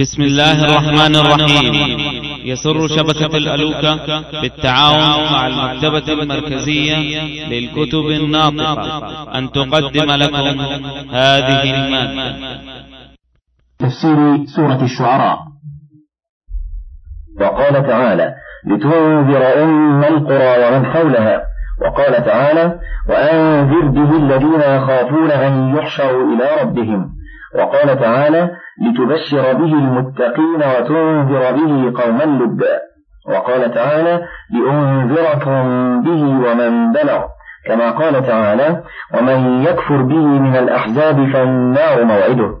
بسم الله الرحمن الرحيم. يسر شبكة الألوكة بالتعاون مع المكتبة المركزية للكتب الناطقة. أن تقدم لكم هذه المادة. تفسير سورة الشعراء. وقال تعالى لتنذر أم القرى ومن حولها. وقال تعالى وأنذر به الذين يخافون أن يحشروا إلى ربهم. وقال تعالى لتبشر به المتقين وتنذر به قوما لدا وقال تعالى لأنذركم به ومن بلغ. كما قال تعالى ومن يكفر به من الأحزاب فالنار موعده.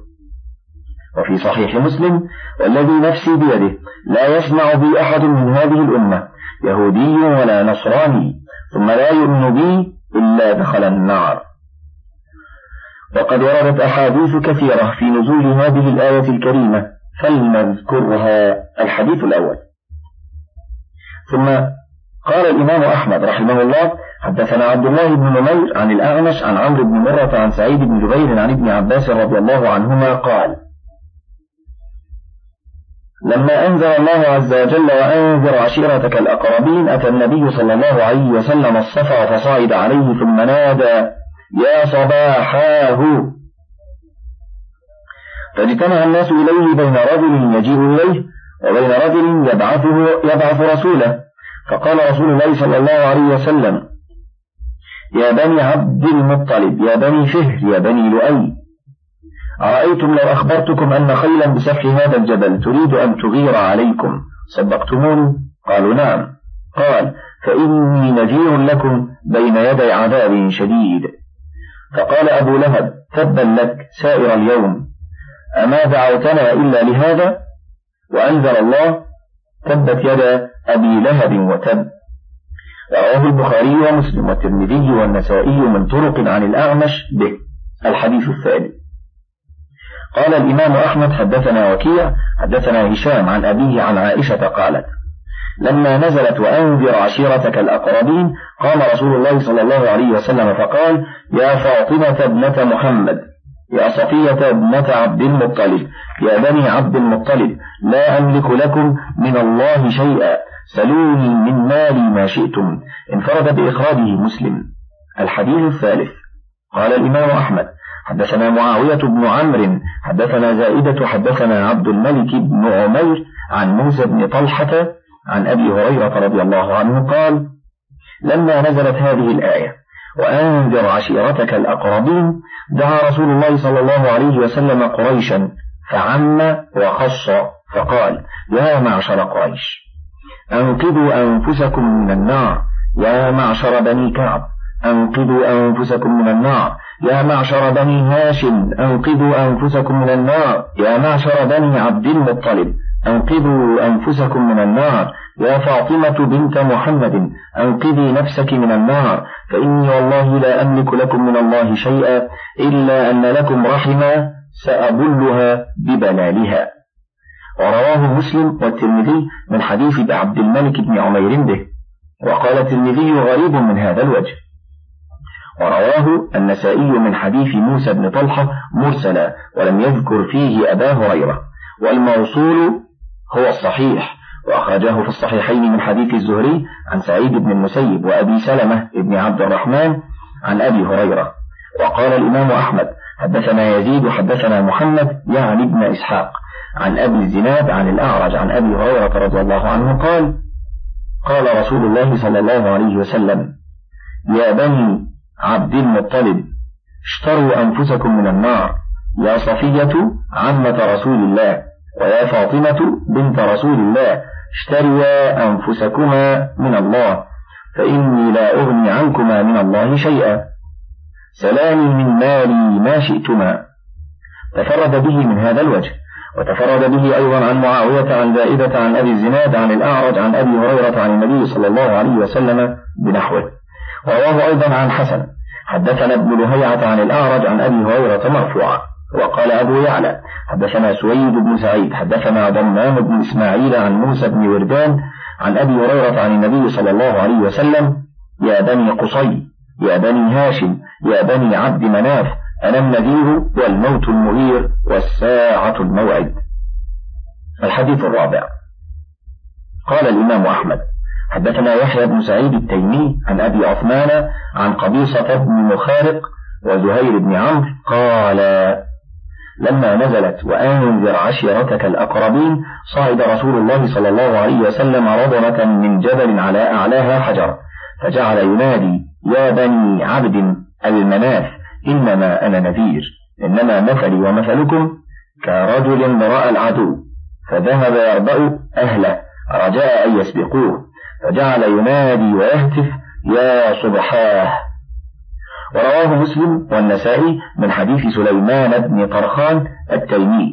وفي صحيح مسلم والذي نفسي بيده لا يسمع بي أحد من هذه الأمة يهودي ولا نصراني ثم لا يؤمن بي إلا دخل النار. وقد وردت أحاديث كثيرة في نزول هذه الآية الكريمة فلنذكرها. الحديث الأول. ثم قال الإمام أحمد رحمه الله حدثنا عبد الله بن نمير عن الأعمش عن عمرو بن مرة عن سعيد بن جبير عن ابن عباس رضي الله عنهما قال لما أنزل الله عز وجل وأنذر عشيرتك الأقربين أتى النبي صلى الله عليه وسلم الصفا فصعد عليه ثم نادى يا صباحاه. فاجتمع الناس إليه بين رجل يجيء إليه وبين رجل يبعثه يبعث رسوله. فقال رسول الله صلى الله عليه وسلم يا بني عبد المطلب يا بني فهر يا بني لؤي أرأيتم لو أخبرتكم أن خيلا بسفح هذا الجبل تريد أن تغير عليكم؟ صدقتموني؟ قالوا نعم. قال فإني نذير لكم بين يدي عذاب شديد. فقال أبو لهب تبا لك سائر اليوم أما دعوتنا إلا لهذا؟ وأنزل الله تبت يدا أبي لهب وتب. رواه البخاري ومسلم والترمذي والنسائي من طرق عن الأعمش به الحديث الثاني. قال الإمام أحمد حدثنا وكيع حدثنا هشام عن أبيه عن عائشة قالت لما نزلت وأنذر عشيرتك الأقربين قام رسول الله صلى الله عليه وسلم فقال يا فاطمة ابنة محمد يا صفية ابنة عبد المطلب يا بني عبد المطلب لا أملك لكم من الله شيئا سلوني من مالي ما شئتم. انفرد بإخراجه مسلم. الحديث الثالث. قال الإمام أحمد حدثنا معاوية بن عمرو حدثنا زائدة حدثنا عبد الملك بن عمير عن موسى بن طلحة عن أبي هريرة رضي الله عنه قال لما نزلت هذه الآية وأنذر عشيرتك الأقربين دعا رسول الله صلى الله عليه وسلم قريشا فعم وخص فقال يا معشر قريش أنقذوا أنفسكم من النار يا معشر بني كعب أنقذوا أنفسكم من النار يا معشر بني هاشم أنقذوا أنفسكم من النار يا معشر بني عبد المطلب أنقذوا أنفسكم من النار. يا فاطمة بنت محمد أنقذي نفسك من النار. فإني والله لا أملك لكم من الله شيئا إلا أن لكم رحما سأبلها ببلالها. ورواه مسلم والترمذي من حديث عبد الملك بن عمير به. وقال الترمذي غريب من هذا الوجه. ورواه النسائي من حديث موسى بن طلحة مرسلا ولم يذكر فيه أبا هريرة. والموصول هو الصحيح وأخرجه في الصحيحين من حديث الزهري عن سعيد بن المسيب وأبي سلمة بن عبد الرحمن عن أبي هريرة. وقال الإمام أحمد حدثنا يزيد حدثنا محمد يعني ابن إسحاق. عن أبي الزناد عن الأعرج عن أبي هريرة رضي الله عنه قال قال رسول الله صلى الله عليه وسلم يا بني عبد المطلب اشتروا أنفسكم من النار يا صفية عمة رسول الله. ويا فاطمة بنت رسول الله اشتريا أنفسكما من الله فإني لا أغني عنكما من الله شيئا. سلامي من مالي ما شئتما. تفرد به من هذا الوجه وتفرد به أيضا عن معاوية عن زائدة عن أبي الزناد عن الأعرج عن أبي هريرة عن النبي صلى الله عليه وسلم بنحوه. ورواه أيضا عن حسن حدثنا ابن لهيعة عن الأعرج عن أبي هريرة مرفوعا. وقال أبو يعلى حدثنا سويد بن سعيد حدثنا ضمان بن إسماعيل عن موسى بن وردان عن أبي هريرة عن النبي صلى الله عليه وسلم يا بني قصي يا بني هاشم يا بني عبد مناف أنا النذير والموت المغير والساعة الموعد. الحديث الرابع. قال الإمام أحمد حدثنا يحيى بن سعيد التيمي عن أبي عثمان عن قبيصة بن مخارق وزهير بن عمرو قال لما نزلت وأنذر عشيرتك الأقربين صعد رسول الله صلى الله عليه وسلم رضمة من جبل على أعلاها حجر فجعل ينادي يا بني عبد المناف إنما أنا نذير إنما مثلي ومثلكم كرجل رأى العدو فذهب يربأ أهله رجاء أن يسبقوه فجعل ينادي ويهتف يا صبحاه! ورواه مسلم والنسائي من حديث سليمان بن طرخان التيمي.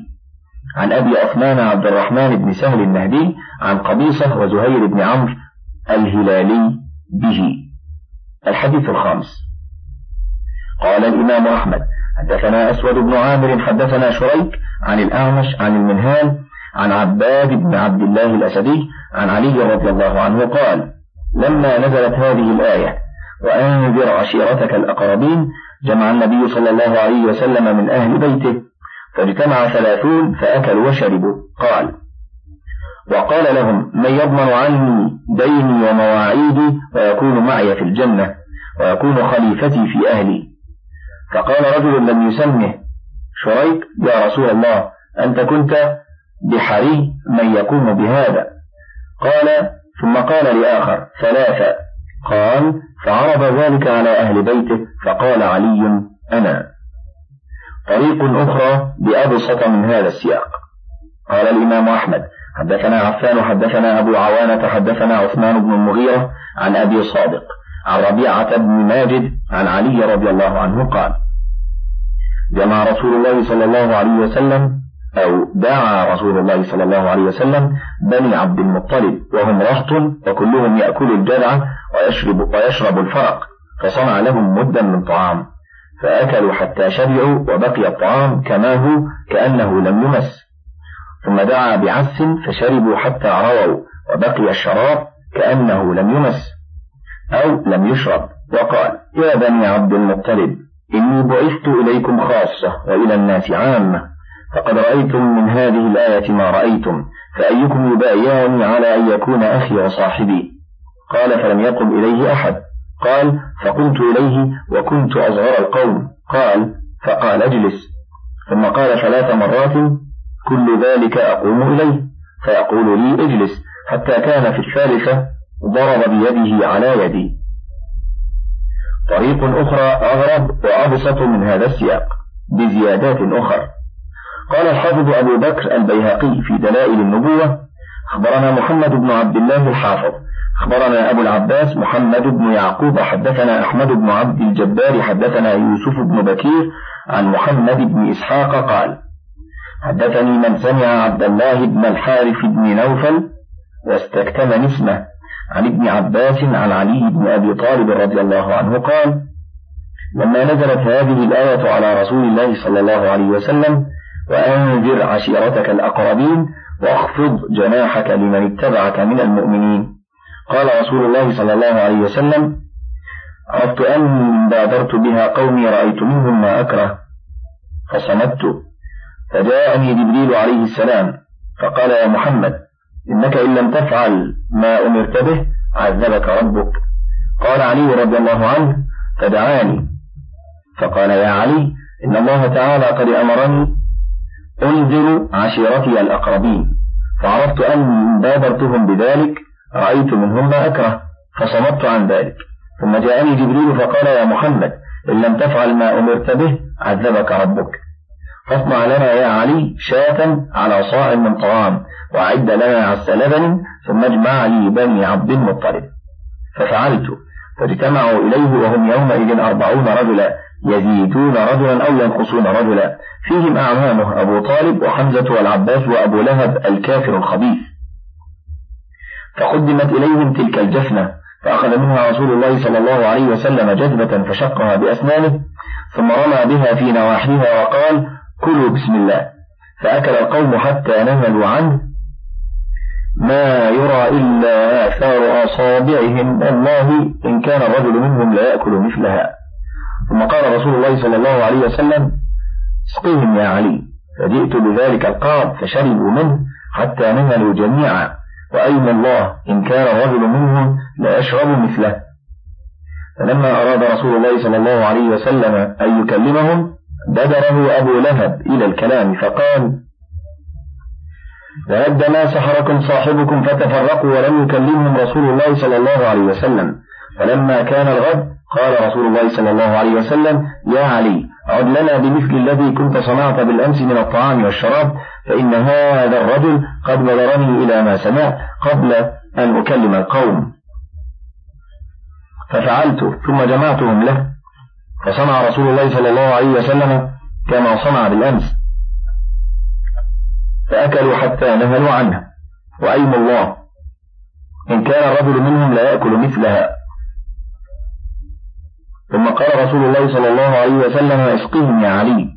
عن أبي عثمان عبد الرحمن بن سهل النهدي عن قبيصة وزهير بن عمرو الهلالي به. الحديث الخامس. قال الإمام أحمد حدثنا أسود بن عامر حدثنا شريك عن الأعمش عن المنهال عن عباد بن عبد الله الأسدي عن علي رضي الله عنه قال لما نزلت هذه الآية وأنذر عشيرتك الأقربين جمع النبي صلى الله عليه وسلم من أهل بيته فاجتمع ثلاثون فأكلوا وشربوا. قال وقال لهم من يضمن عني ديني ومواعيدي ويكون معي في الجنة ويكون خليفتي في أهلي. فقال رجل لم يسمه شريك يا رسول الله أنت كنت بحري من يقوم بهذا. قال ثم قال لآخر ثلاثة. قال فعرض ذلك على أهل بيته فقال علي أنا. طريق أخرى بأبسط من هذا السياق. قال الإمام أحمد حدثنا عفان حدثنا أبو عوانة حدثنا عثمان بن المغيرة عن أبي صادق عن ربيعة بن ماجد عن علي رضي الله عنه قال جمع رسول الله صلى الله عليه وسلم أو دعا رسول الله صلى الله عليه وسلم بني عبد المطلب وهم رهط وكلهم يأكل الجدع ويشرب, ويشرب الفرق فصنع لهم مدا من طعام فأكلوا حتى شبعوا وبقي الطعام كما هو كأنه لم يمس. ثم دعا بعس فشربوا حتى رووا وبقي الشراب كأنه لم يمس أو لم يشرب. وقال يا بني عبد المطلب إني بعثت إليكم خاصة وإلى الناس عامة فقد رأيتم من هذه الآية ما رأيتم فأيكم يبايعني على أن يكون أخي وصاحبي؟ قال فلم يقم إليه أحد. قال فقمت إليه وكنت أصغر القوم. قال فقال اجلس. ثم قال ثلاث مرات كل ذلك أقوم إليه. فيقول لي اجلس. حتى كان في الثالثة ضرب بيده على يدي. طريق أخرى أغرب وأبسط من هذا السياق بزيادات أخرى قال الحافظ أبو بكر البيهقي في دلائل النبوة أخبرنا محمد بن عبد الله الحافظ. أخبرنا أبو العباس محمد بن يعقوب حدثنا أحمد بن عبد الجبار حدثنا يوسف بن بكير عن محمد بن إسحاق قال حدثني من سمع عبد الله بن الحارث بن نوفل واستكتم اسمه عن ابن عباس عن علي بن أبي طالب رضي الله عنه قال لما نزلت هذه الآية على رسول الله صلى الله عليه وسلم وأنذر عشيرتك الأقربين واخفض جناحك لمن اتبعك من المؤمنين. قال رسول الله صلى الله عليه وسلم عرفت أني بادرت بها قومي رأيت منهم ما أكره فصمت فجاءني جبريل عليه السلام فقال يا محمد إنك إن لم تفعل ما أمرت به عذبك ربك. قال علي رضي الله عنه فدعاني. فقال يا علي إن الله تعالى قد أمرني أنذر عشيرتي الأقربين. فعرفت أني بادرتهم بذلك رأيت منهم ما أكره فصمت عن ذلك. ثم جاءني جبريل فقال يا محمد إن لم تفعل ما أمرت به عذبك ربك. فاصنع لنا يا علي شاة على صاع من طعام وأعد لنا عس لبن ثم اجمع لي بني عبد المطلب. ففعلت. فاجتمعوا إليه وهم يومئذ أربعون رجلا يزيدون رجلا أو ينقصون رجلا. فيهم أعمامه أبو طالب وحمزة والعباس وأبو لهب الكافر الخبيث. فقدمت إليهم تلك الجفنة فأخذ منها رسول الله صلى الله عليه وسلم جذبة فشقها بأسنانه ثم رمى بها في نواحيها وقال كلوا بسم الله. فأكل القوم حتى نزلوا عنه ما يرى إلا آثار أصابعهم. والله إن كان الرجل منهم لا يأكل مثلها. ثم قال رسول الله صلى الله عليه وسلم اسقيهم يا علي. فجئت بذلك القاب فشربوا منه حتى نهلوا جميعا. وأيم الله؟ إن كان الرجل منهم ليشرب مثله. فلما أراد رسول الله صلى الله عليه وسلم أن يكلمهم بدره أبو لهب إلى الكلام فقال لهد ما سحركم صاحبكم فتفرقوا ولم يكلمهم رسول الله صلى الله عليه وسلم. فلما كان الغد قال رسول الله صلى الله عليه وسلم يا علي عد لنا بمثل الذي كنت صنعت بالأمس من الطعام والشراب فإن هذا الرجل قد بلغني إلى ما سمعت قبل أن أكلم القوم. ففعلت ثم جمعتهم له. فصنع رسول الله صلى الله عليه وسلم كما صنع بالأمس. فأكلوا حتى نهلوا عنه وأيم الله. إن كان الرجل منهم لا يأكل مثلها. ثم قال رسول الله صلى الله عليه وسلم اسقهم يا علي.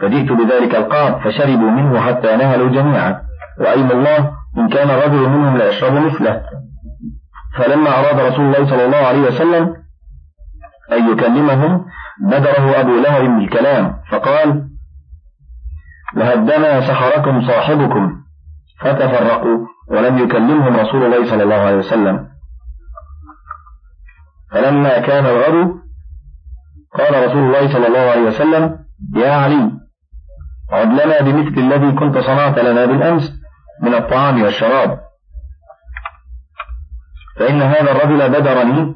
فجئت بذلك القعب فشربوا منه حتى نهلوا جميعا. وأيم الله. إن كان الرجل منهم لا يشرب مثله. فلما أراد رسول الله صلى الله عليه وسلم أن يكلمهم بدره أبو لهب بالكلام. فقال لهدنا سحركم صاحبكم. فتفرقوا ولم يكلمهم رسول الله صلى الله عليه وسلم. فلما كان الغد قال رسول الله صلى الله عليه وسلم يا علي عد لنا بمثل الذي كنت صنعت لنا بالأمس من الطعام والشراب. فإن هذا الرجل بدرني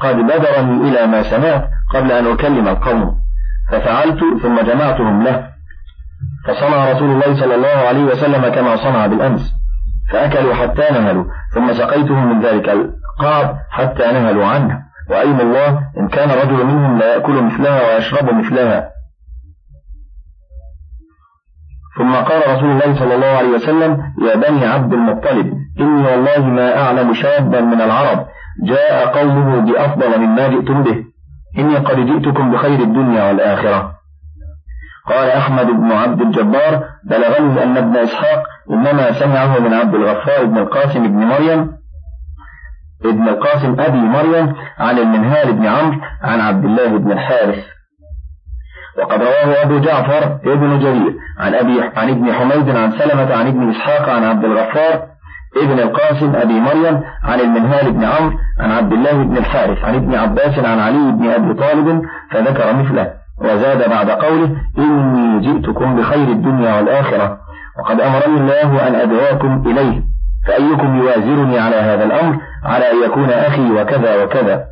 قد بدرني إلى ما سمعت قبل أن أكلم القوم. ففعلت ثم جمعتهم له. فصنع رسول الله صلى الله عليه وسلم كما صنع بالأمس. فأكلوا حتى نهلوا ثم سقيتهم من ذلك القعب حتى نهلوا عنه. وأيم الله إن كان رجل منهم لا يأكل مثلها ويشرب مثلها. ثم قال رسول الله صلى الله عليه وسلم يا بني عبد المطلب إني والله ما أعلم شابا من العرب. جاء قومه بأفضل مما جئتم به. إني قد جئتكم بخير الدنيا والآخرة. قال أحمد بن عبد الجبار بلغني أن ابن إسحاق إنما سمعه من عبد الغفار بن القاسم بن مريم ابن القاسم أبي مريم عن المنهال بن عمرو عن عبد الله بن الحارث. وقد رواه أبو جعفر ابن جرير عن أبي عن ابن حميد عن سلمة عن ابن إسحاق عن عبد الغفار ابن القاسم أبي مريم عن المنهال بن عمرو عن عبد الله بن الحارث عن ابن عباس عن علي بن أبي طالب فذكر مثله. وزاد بعد قوله إني جئتكم بخير الدنيا والآخرة وقد أمرني الله أن أدعوكم إليه فأيكم يوازرني على هذا الأمر على أن يكون أخي وكذا وكذا.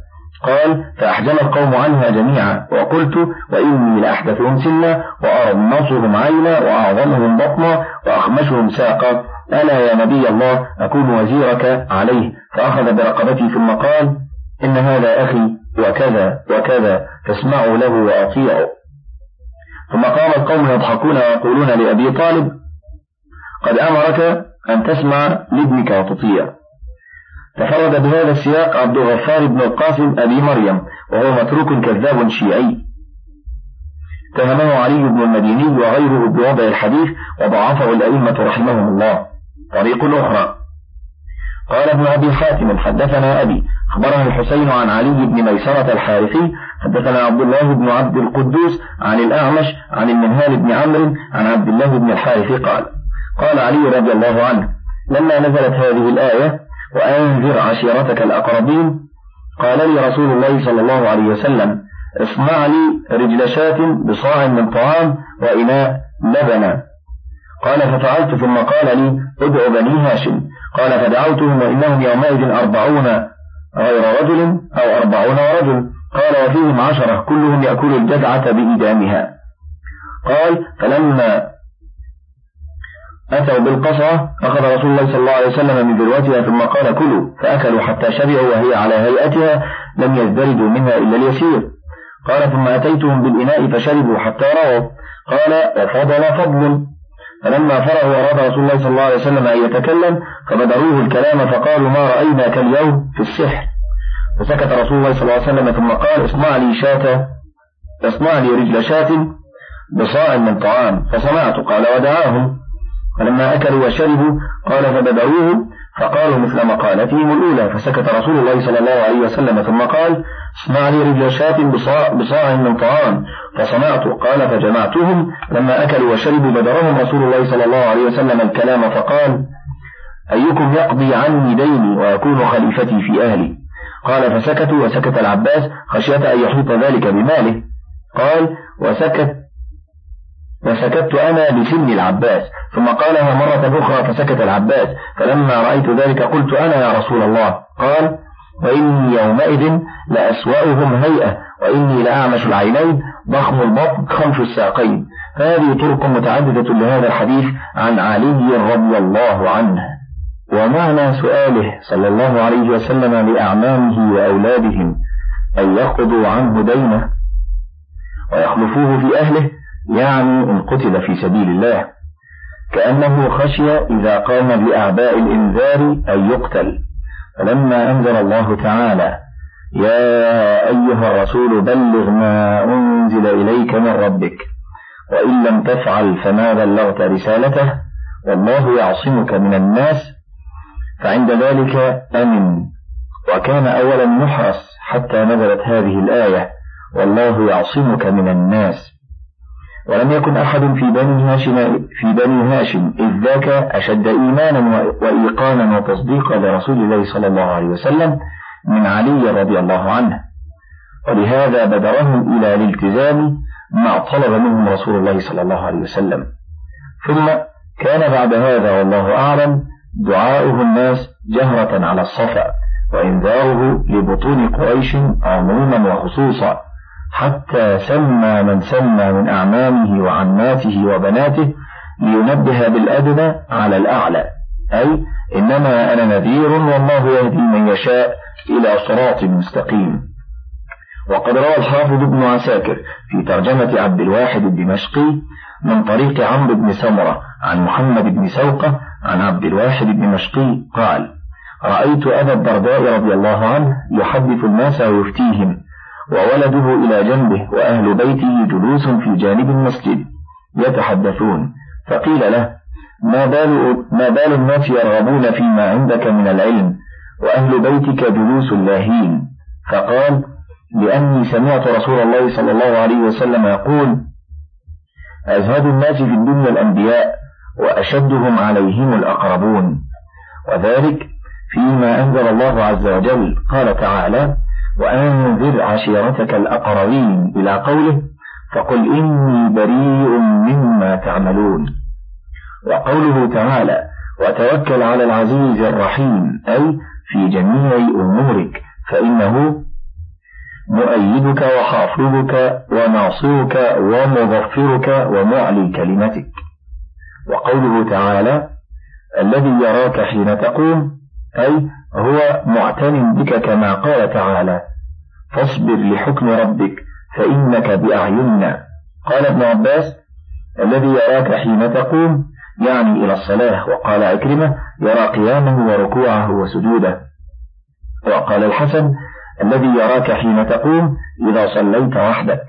قال فأحجم القوم عنها جميعا وقلت وإني لأحدثهم سنا وأرمصهم عينا وأعظمهم بطنا وأخمشهم ساقا. ألا يا نبي الله أكون وزيرك عليه. فأخذ برقبتي ثم قال إن هذا أخي وكذا وكذا فاسمعوا له وأطيعوا. ثم قام القوم يضحكون ويقولون لأبي طالب قد أمرك أن تسمع لابنك وتطيع. تفرد بهذا السياق عبد الغفار بن القاسم أبي مريم وهو متروك كذاب شيعي. اتهمه علي بن المديني وغيره بوضع الحديث وضعفه الأئمة رحمهم الله. طريق أخرى. قال ابن أبي حاتم حدثنا أبي أخبرنا الحسين عن علي بن ميسرة الحارثي حدثنا عبد الله بن عبد القدوس عن الأعمش عن المنهال بن عمرو عن عبد الله بن الحارث قال قال علي رضي الله عنه لما نزلت هذه الآية وأنذر عشيرتك الأقربين قال لي رسول الله صلى الله عليه وسلم اصنع لي رجل شاة بصاع من طعام وإناء لبنا. قال ففعلت ثم قال لي ادع بني هاشم. قال فدعوتهم وإنهم يومئذ أربعون غير رجل أو أربعون رجل قال وفيهم عشرة كلهم يأكل الجدعة بإدامها. قال فلما أتوا بالقصعة أخذ رسول الله صلى الله عليه وسلم من ذروتها ثم قال كلوا فأكلوا حتى شبعوا وهي على هيئتها لم يزدردوا منها إلا اليسير. قال ثم أتيتهم بالإناء فشربوا حتى رووا قال وفضل فضل. فلما فرغوا أراد رسول الله صلى الله عليه وسلم أن يتكلم فبدروه الكلام فقالوا ما رأيناك اليوم في السحر. فسكت رسول الله صلى الله عليه وسلم ثم قال اصنع لي شاة اصنع لي رجل شاة بصاع من طعام فصنعت. قال ودعاهم. فلما أكلوا وشربوا قال فبدروه فقالوا مثل مقالتهم الأولى. فسكت رسول الله صلى الله عليه وسلم ثم قال اصنع لي رجل شاة بصاع, بصاع من طعام فصنعت. قال فجمعتهم. لما أكلوا وشربوا بدرهم رسول الله صلى الله عليه وسلم الكلام فقال أيكم يقضي عني ديني ويكون خليفتي في أهلي؟ قال فسكتوا وسكت العباس خشية أن يحيط ذلك بماله. قال وسكت وسكت أنا لسن العباس. ثم قالها مرة أخرى فسكت العباس. فلما رأيت ذلك قلت أنا يا رسول الله. قال وإني يومئذ لأسوأهم هيئة وإني لأعمش العينين. ضخم البطن خلف الساقين. فهذه طرق متعددة لهذا الحديث عن علي رضي الله عنه. ومعنى سؤاله صلى الله عليه وسلم لأعمامه وأولادهم أن يقضوا عنه دينه ويخلفوه في أهله يعني إن قتل في سبيل الله. كأنه خشي إذا قام بأعباء الإنذار أن يقتل. فلما أنزل الله تعالى يا أيها الرسول بلغ ما أنزل إليك من ربك وإن لم تفعل فما بلغت رسالته والله يعصمك من الناس. فعند ذلك أمن. وكان أولا يحرص حتى نزلت هذه الآية والله يعصمك من الناس. ولم يكن أحد في بني هاشم في بني هاشم إذ ذاك أشد إيمانا وإيقانا وتصديقا لرسول الله صلى الله عليه وسلم من علي رضي الله عنه. ولهذا بدرهم إلى الالتزام ما طلب منهم رسول الله صلى الله عليه وسلم. ثم كان بعد هذا والله أعلم دعاؤه الناس جهرة على الصفا وإنذاره لبطون قريش عموما وخصوصا حتى سمى من سمى من أعمامه وعماته وبناته لينبه بالأدنى على الأعلى. أي إنما أنا نذير والله يهدي من يشاء إلى صراط مستقيم. وقد روى الحافظ ابن عساكر في ترجمة عبد الواحد الدمشقي من طريق عمرو بن سمرة عن محمد بن سوقة عن عبد الواحد الدمشقي قال رأيت أبا الدرداء رضي الله عنه يحدث الناس ويفتيهم وولده إلى جنبه وأهل بيته جلوس في جانب المسجد يتحدثون فقيل له ما بال, ما بال الناس يرغبون فيما عندك من العلم وأهل بيتك جلوس لاهين. فقال لأني سمعت رسول الله صلى الله عليه وسلم يقول أزهد الناس في الدنيا الأنبياء وأشدهم عليهم الأقربون. وذلك فيما أنزل الله عز وجل. قال تعالى وأنذر عشيرتك الأقربين. إلى قوله فقل إني بريء مما تعملون. وقوله تعالى وتوكل على العزيز الرحيم أي في جميع أمورك فإنه مؤيدك وحافظك وناصرك ومظفرك ومعلي كلمتك. وقوله تعالى الذي يراك حين تقوم أي هو معتن بك كما قال تعالى فاصبر لحكم ربك فإنك بأعيننا. قال ابن عباس الذي يراك حين تقوم يعني إلى الصلاة. وقال عكرمة يرى قيامه وركوعه وسجوده. وقال الحسن الذي يراك حين تقوم إذا صليت وحدك.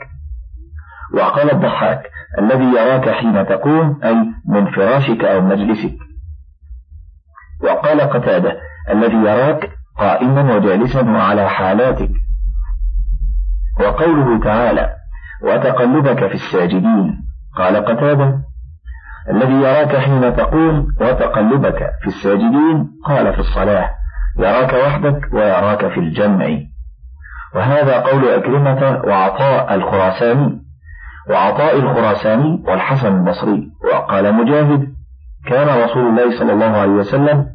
وقال الضحاك الذي يراك حين تقوم أي من فراشك أو مجلسك. وقال قتادة الذي يراك قائما وجالسا وعلى حالاتك. وقوله تعالى وتقلبك في الساجدين. قال قتادة الذي يراك حين تقوم وتقلبك في الساجدين قال في الصلاة يراك وحدك ويراك في الجمع. وهذا قول أكرمة وعطاء الخراساني. وعطاء الخراساني والحسن البصري. وقال مجاهد كان رسول الله صلى الله عليه وسلم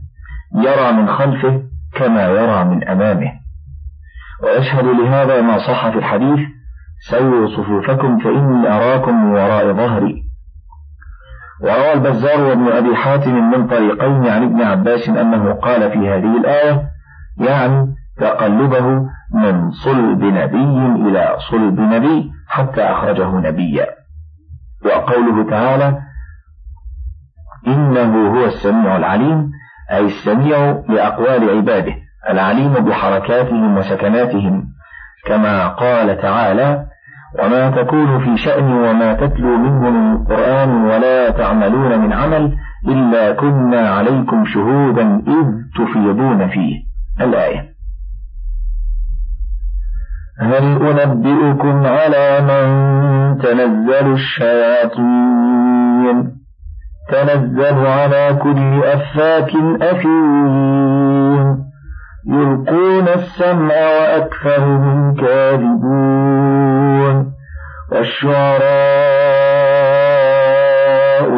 يرى من خلفه كما يرى من أمامه. ويشهد لهذا ما صح في الحديث سووا صفوفكم فإني أراكم من وراء ظهري. وروى البزار وابن أبي حاتم من طريقين عن ابن عباس أنه قال في هذه الآية يعني تقلبه من صلب نبي إلى صلب نبي حتى أخرجه نبيا. وقوله تعالى إنه هو السميع العليم أي السميع لأقوال عباده العليم بحركاتهم وسكناتهم كما قال تعالى وما تكون في شأن وما تتلو منه من قرآن ولا تعملون من عمل إلا كنا عليكم شهودا إذ تفيضون فيه. الآية. هل أنبئكم على من تنزل الشياطين؟ تنزل على كل أفاك أثيم يلقون السمع وأكثرهم كاذبون والشعراء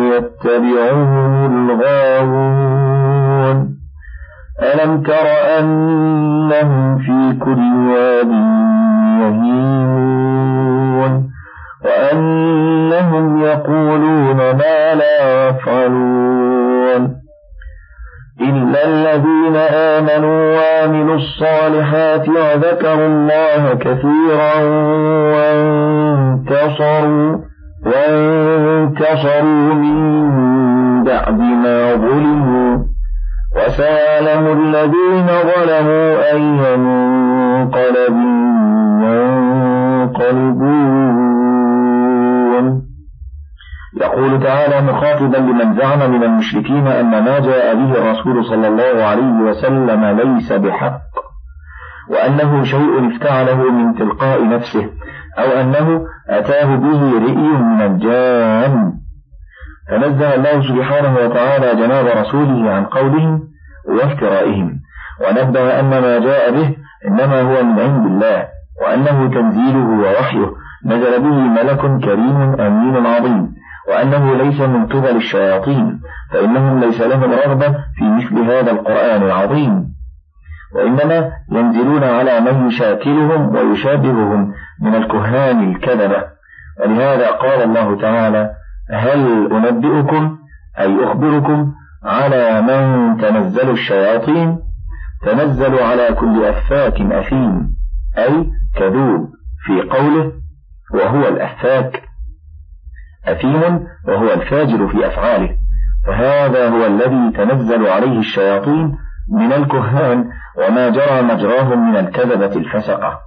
يتبعهم الغاوون. ألم تر أنهم في كل واد يهيمون؟ وأنهم يقولون ما لا يفعلون. إلا الذين آمنوا الصالحات وذكروا الله كثيرا وانتصروا وانتصروا من بعد ما ظلموا. وسيعلم الذين ظلموا أي منقلب ينقلبون. يقول تعالى مخاطبا لمن زعم من المشركين أن ما جاء به الرسول صلى الله عليه وسلم ليس بحق. وأنه شيء افتعله من تلقاء نفسه أو أنه أتاه به رئي من الجان فنزه الله سبحانه وتعالى جناب رسوله عن قولهم وافترائهم ونبه أن ما جاء به إنما هو من عند الله وأنه تنزيله ووحيه نزل به ملك كريم أمين عظيم وأنه ليس من قبل الشياطين فإنهم ليس لهم رغبة في مثل هذا القرآن العظيم. وإنما ينزلون على من يشاكلهم ويشابههم من الكهان الكذبة. ولهذا قال الله تعالى هل أنبئكم أي أخبركم على من تنزل الشياطين؟ تنزل على كل أفاك أثيم أي كذوب في قوله وهو الأفاك أثيم وهو الفاجر في أفعاله. فهذا هو الذي تنزل عليه الشياطين من الكهان وما جرى مجراهم من الكذبة الفسقة.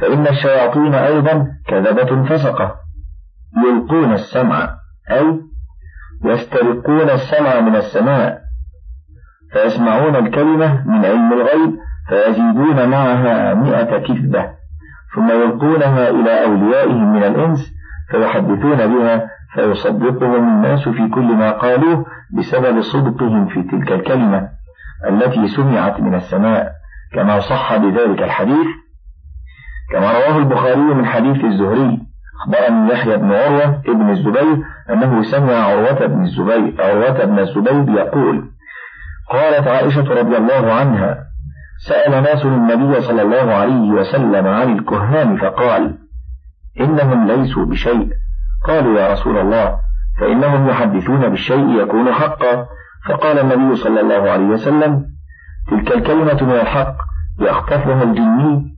فإن الشياطين أيضا كذبة فسقة. يلقون السمع أي يسترقون السمع من السماء. فيسمعون الكلمة من علم الغيب فيزيدون معها مئة كذبة. ثم يلقونها إلى أوليائهم من الإنس فيحدثون بها فيصدقهم الناس في كل ما قالوه بسبب صدقهم في تلك الكلمة. التي سمعت من السماء كما صح بذلك الحديث كما رواه البخاري من حديث الزهري أخبرني يحيى بن عروة ابن الزبير أنه سمع عروة بن الزبير عروة بن الزبير يقول قالت عائشة رضي الله عنها سأل ناس النبي صلى الله عليه وسلم عن الكهان فقال إنهم ليسوا بشيء. قالوا يا رسول الله فإنهم يحدثون بالشيء يكون حقا. فقال النبي صلى الله عليه وسلم تلك الكلمة من الحق يخطفها الجني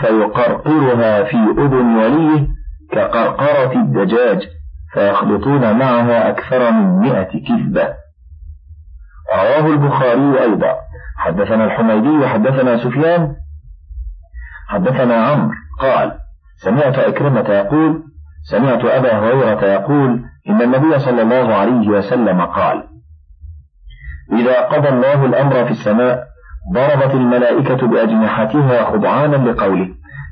فيقرقرها في أذن وليه كقرقرة الدجاج فيخلطون معها أكثر من مئة كذبة. رواه البخاري أيضا. حدثنا الحميدي حدثنا سفيان. حدثنا عمرو قال سمعت أكرمة يقول سمعت أبا هريرة يقول إن النبي صلى الله عليه وسلم قال إذا قضى الله الأمر في السماء ضربت الملائكة بأجنحتها خضعانا لقوله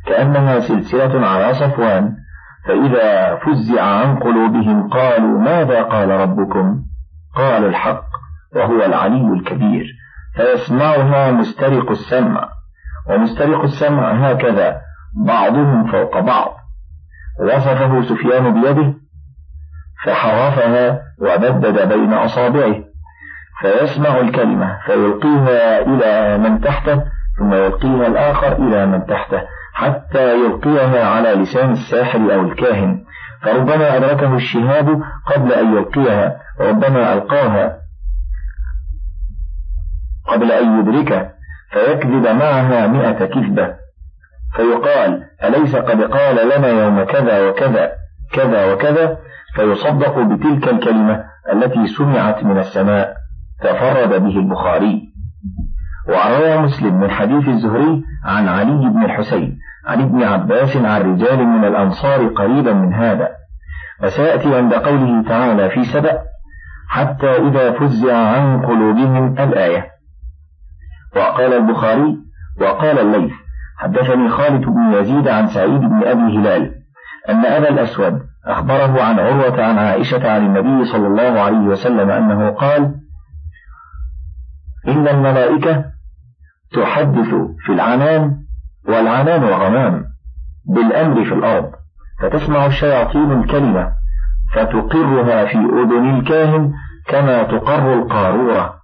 كأنها سلسلة على صفوان فإذا فزع عن قلوبهم قالوا ماذا قال ربكم؟ قالوا الحق وهو العلي الكبير فيسمعها مسترق السمع ومسترق السمع هكذا بعضهم فوق بعض. وصفه سفيان بيده فحرفها وبدد بين أصابعه. فيسمع الكلمة فيلقيها إلى من تحته ثم يلقيها الآخر إلى من تحته حتى يلقيها على لسان الساحر أو الكاهن. فربما أدركه الشهاب قبل أن يلقيها وربما ألقاها قبل أن يدركه فيكذب معها مئة كذبة. فيقال أليس قد قال لنا يوم كذا وكذا كذا وكذا؟ فيصدق بتلك الكلمة التي سمعت من السماء. تفرد به البخاري. وروى مسلم من حديث الزهري عن علي بن الحسين عن ابن عباس عن رجال من الأنصار قريبا من هذا. وسيأتي عند قوله تعالى في سبأ حتى إذا فزع عن قلوبهم الآية وقال البخاري وقال الليث حدثني خالد بن يزيد عن سعيد بن أبي هلال أن أبا الأسود أخبره عن عروة عن عائشة عن النبي صلى الله عليه وسلم أنه قال إن الملائكة تحدث في العنان والعنان الغمام بالأمر في الأرض فتسمع الشياطين الكلمة فتقرها في أذن الكاهن كما تقر القارورة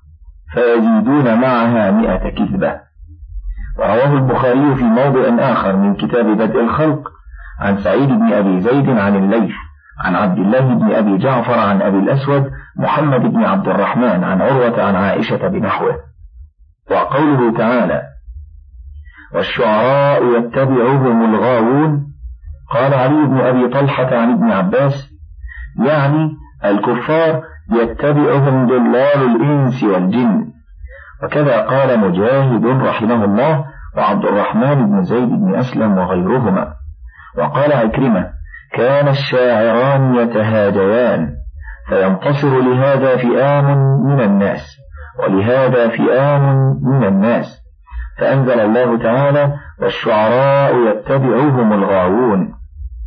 فيزيدون معها مئة كذبة. ورواه البخاري في موضع آخر من كتاب بدء الخلق عن سعيد بن أبي زيد عن الليث عن عبد الله بن أبي جعفر عن أبي الأسود محمد بن عبد الرحمن عن عروة عن عائشة بنحوه. وقوله تعالى والشعراء يتبعهم الغاوون قال علي بن أبي طلحة عن ابن عباس يعني الكفار يتبعهم ضلال الإنس والجن وكذا قال مجاهد رحمه الله وعبد الرحمن بن زيد بن أسلم وغيرهما. وقال عكرمة كان الشاعران يتهاجيان فينتصر لهذا فئام من الناس ولهذا فئام من الناس. فأنزل الله تعالى والشعراء يتبعهم الغاوون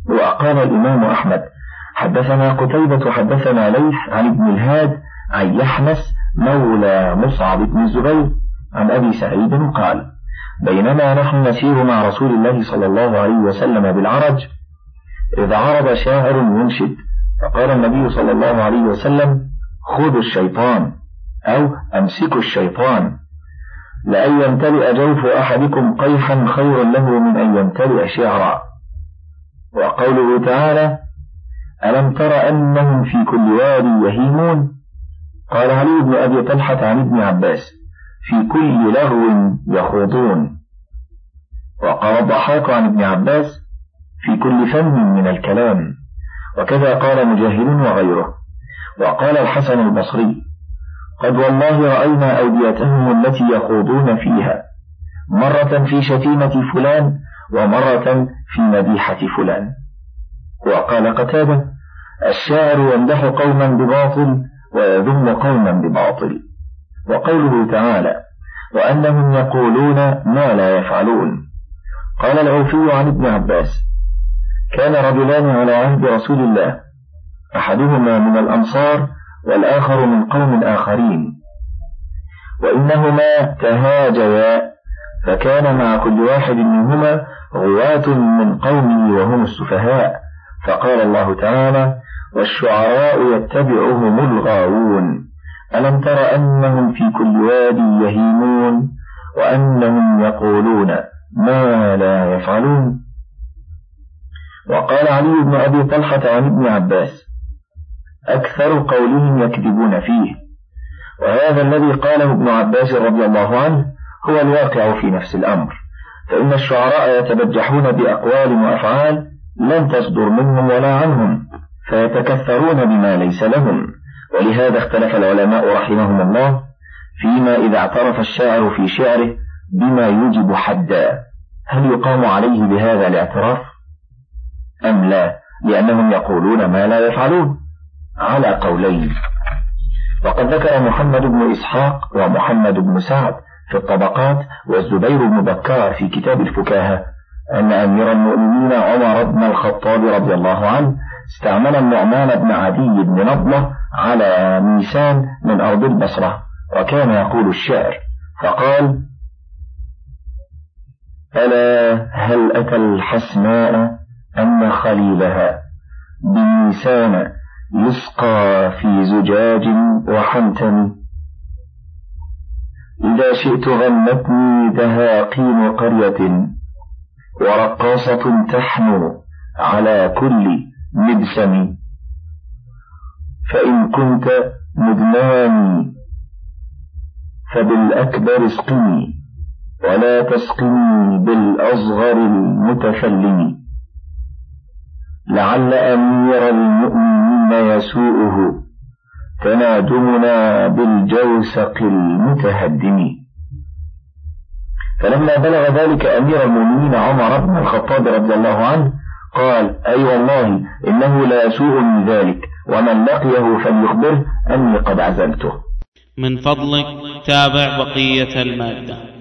وقال الإمام أحمد حدثنا قتيبة حدثنا ليث عن ابن الهاد عن يحنس مولى مصعب بن الزبير عن أبي سعيد قال بينما نحن نسير مع رسول الله صلى الله عليه وسلم بالعرج إذ عرض شاعر ينشد فقال النبي صلى الله عليه وسلم خذوا الشيطان أو أمسكوا الشيطان. لأن يمتلئ جوف أحدكم قيحا خير له من أن يمتلئ شعرا. وقوله تعالى ألم تر أنهم في كل واد يهيمون؟ قال علي بن أبي طلحة عن ابن عباس في كل لغو يخوضون. وقال الضحاك عن ابن عباس في كل فن من الكلام. وكذا قال مجاهد وغيره. وقال الحسن البصري قد والله رأينا أوديتهم التي يخوضون فيها مرة في شتيمة فلان ومرة في مديحة فلان. وقال قتادة الشاعر يمدح قوما بباطل ويذم قوما بباطل. وقوله تعالى وأنهم يقولون ما لا يفعلون. قال العوفي عن ابن عباس كان رجلان على عهد رسول الله أحدهما من الأنصار والآخر من قوم آخرين. وإنهما تهاجيا فكان مع كل واحد منهما غواة من قومه وهم السفهاء. فقال الله تعالى والشعراء يتبعهم الغاوون ألم تر أنهم في كل واد يهيمون وأنهم يقولون ما لا يفعلون؟ وقال علي بن أبي طلحة عن ابن عباس أكثر قولهم يكذبون فيه. وهذا الذي قاله ابن عباس رضي الله عنه هو الواقع في نفس الأمر. فإن الشعراء يتبجحون بأقوال وأفعال لن تصدر منهم ولا عنهم فيتكثرون بما ليس لهم. ولهذا اختلف العلماء رحمهم الله فيما إذا اعترف الشاعر في شعره بما يوجب حدا. هل يقام عليه بهذا الاعتراف؟ أم لا؟ لأنهم يقولون ما لا يفعلون. على قولين. وقد ذكر محمد بن إسحاق ومحمد بن سعد في الطبقات والزبير بن بكار في كتاب الفكاهة أن أمير المؤمنين عمر بن الخطاب رضي الله عنه استعمل النعمان بن عدي بن نضلة على ميسان من أرض البصرة وكان يقول الشعر فقال ألا هل أتى الحسناء أن خليلها بميسان يسقى في زجاج وحنتم. إذا شئت غنتني دهاقين قرية ورقاصة تحنو على كل مدسمي فإن كنت مدناني فبالأكبر اسقني ولا تسقني بالأصغر المتفلم لعل أمير المؤمنين يسوءه. تنادمنا بالجوسق المتهدم. فلما بلغ ذلك أمير المؤمنين عمر بن الخطاب رضي الله عنه قال أي والله إنه لا يسوء من ذلك ومن لقيه فليخبره أني قد عزلته. من فضلك تابع بقية المادة.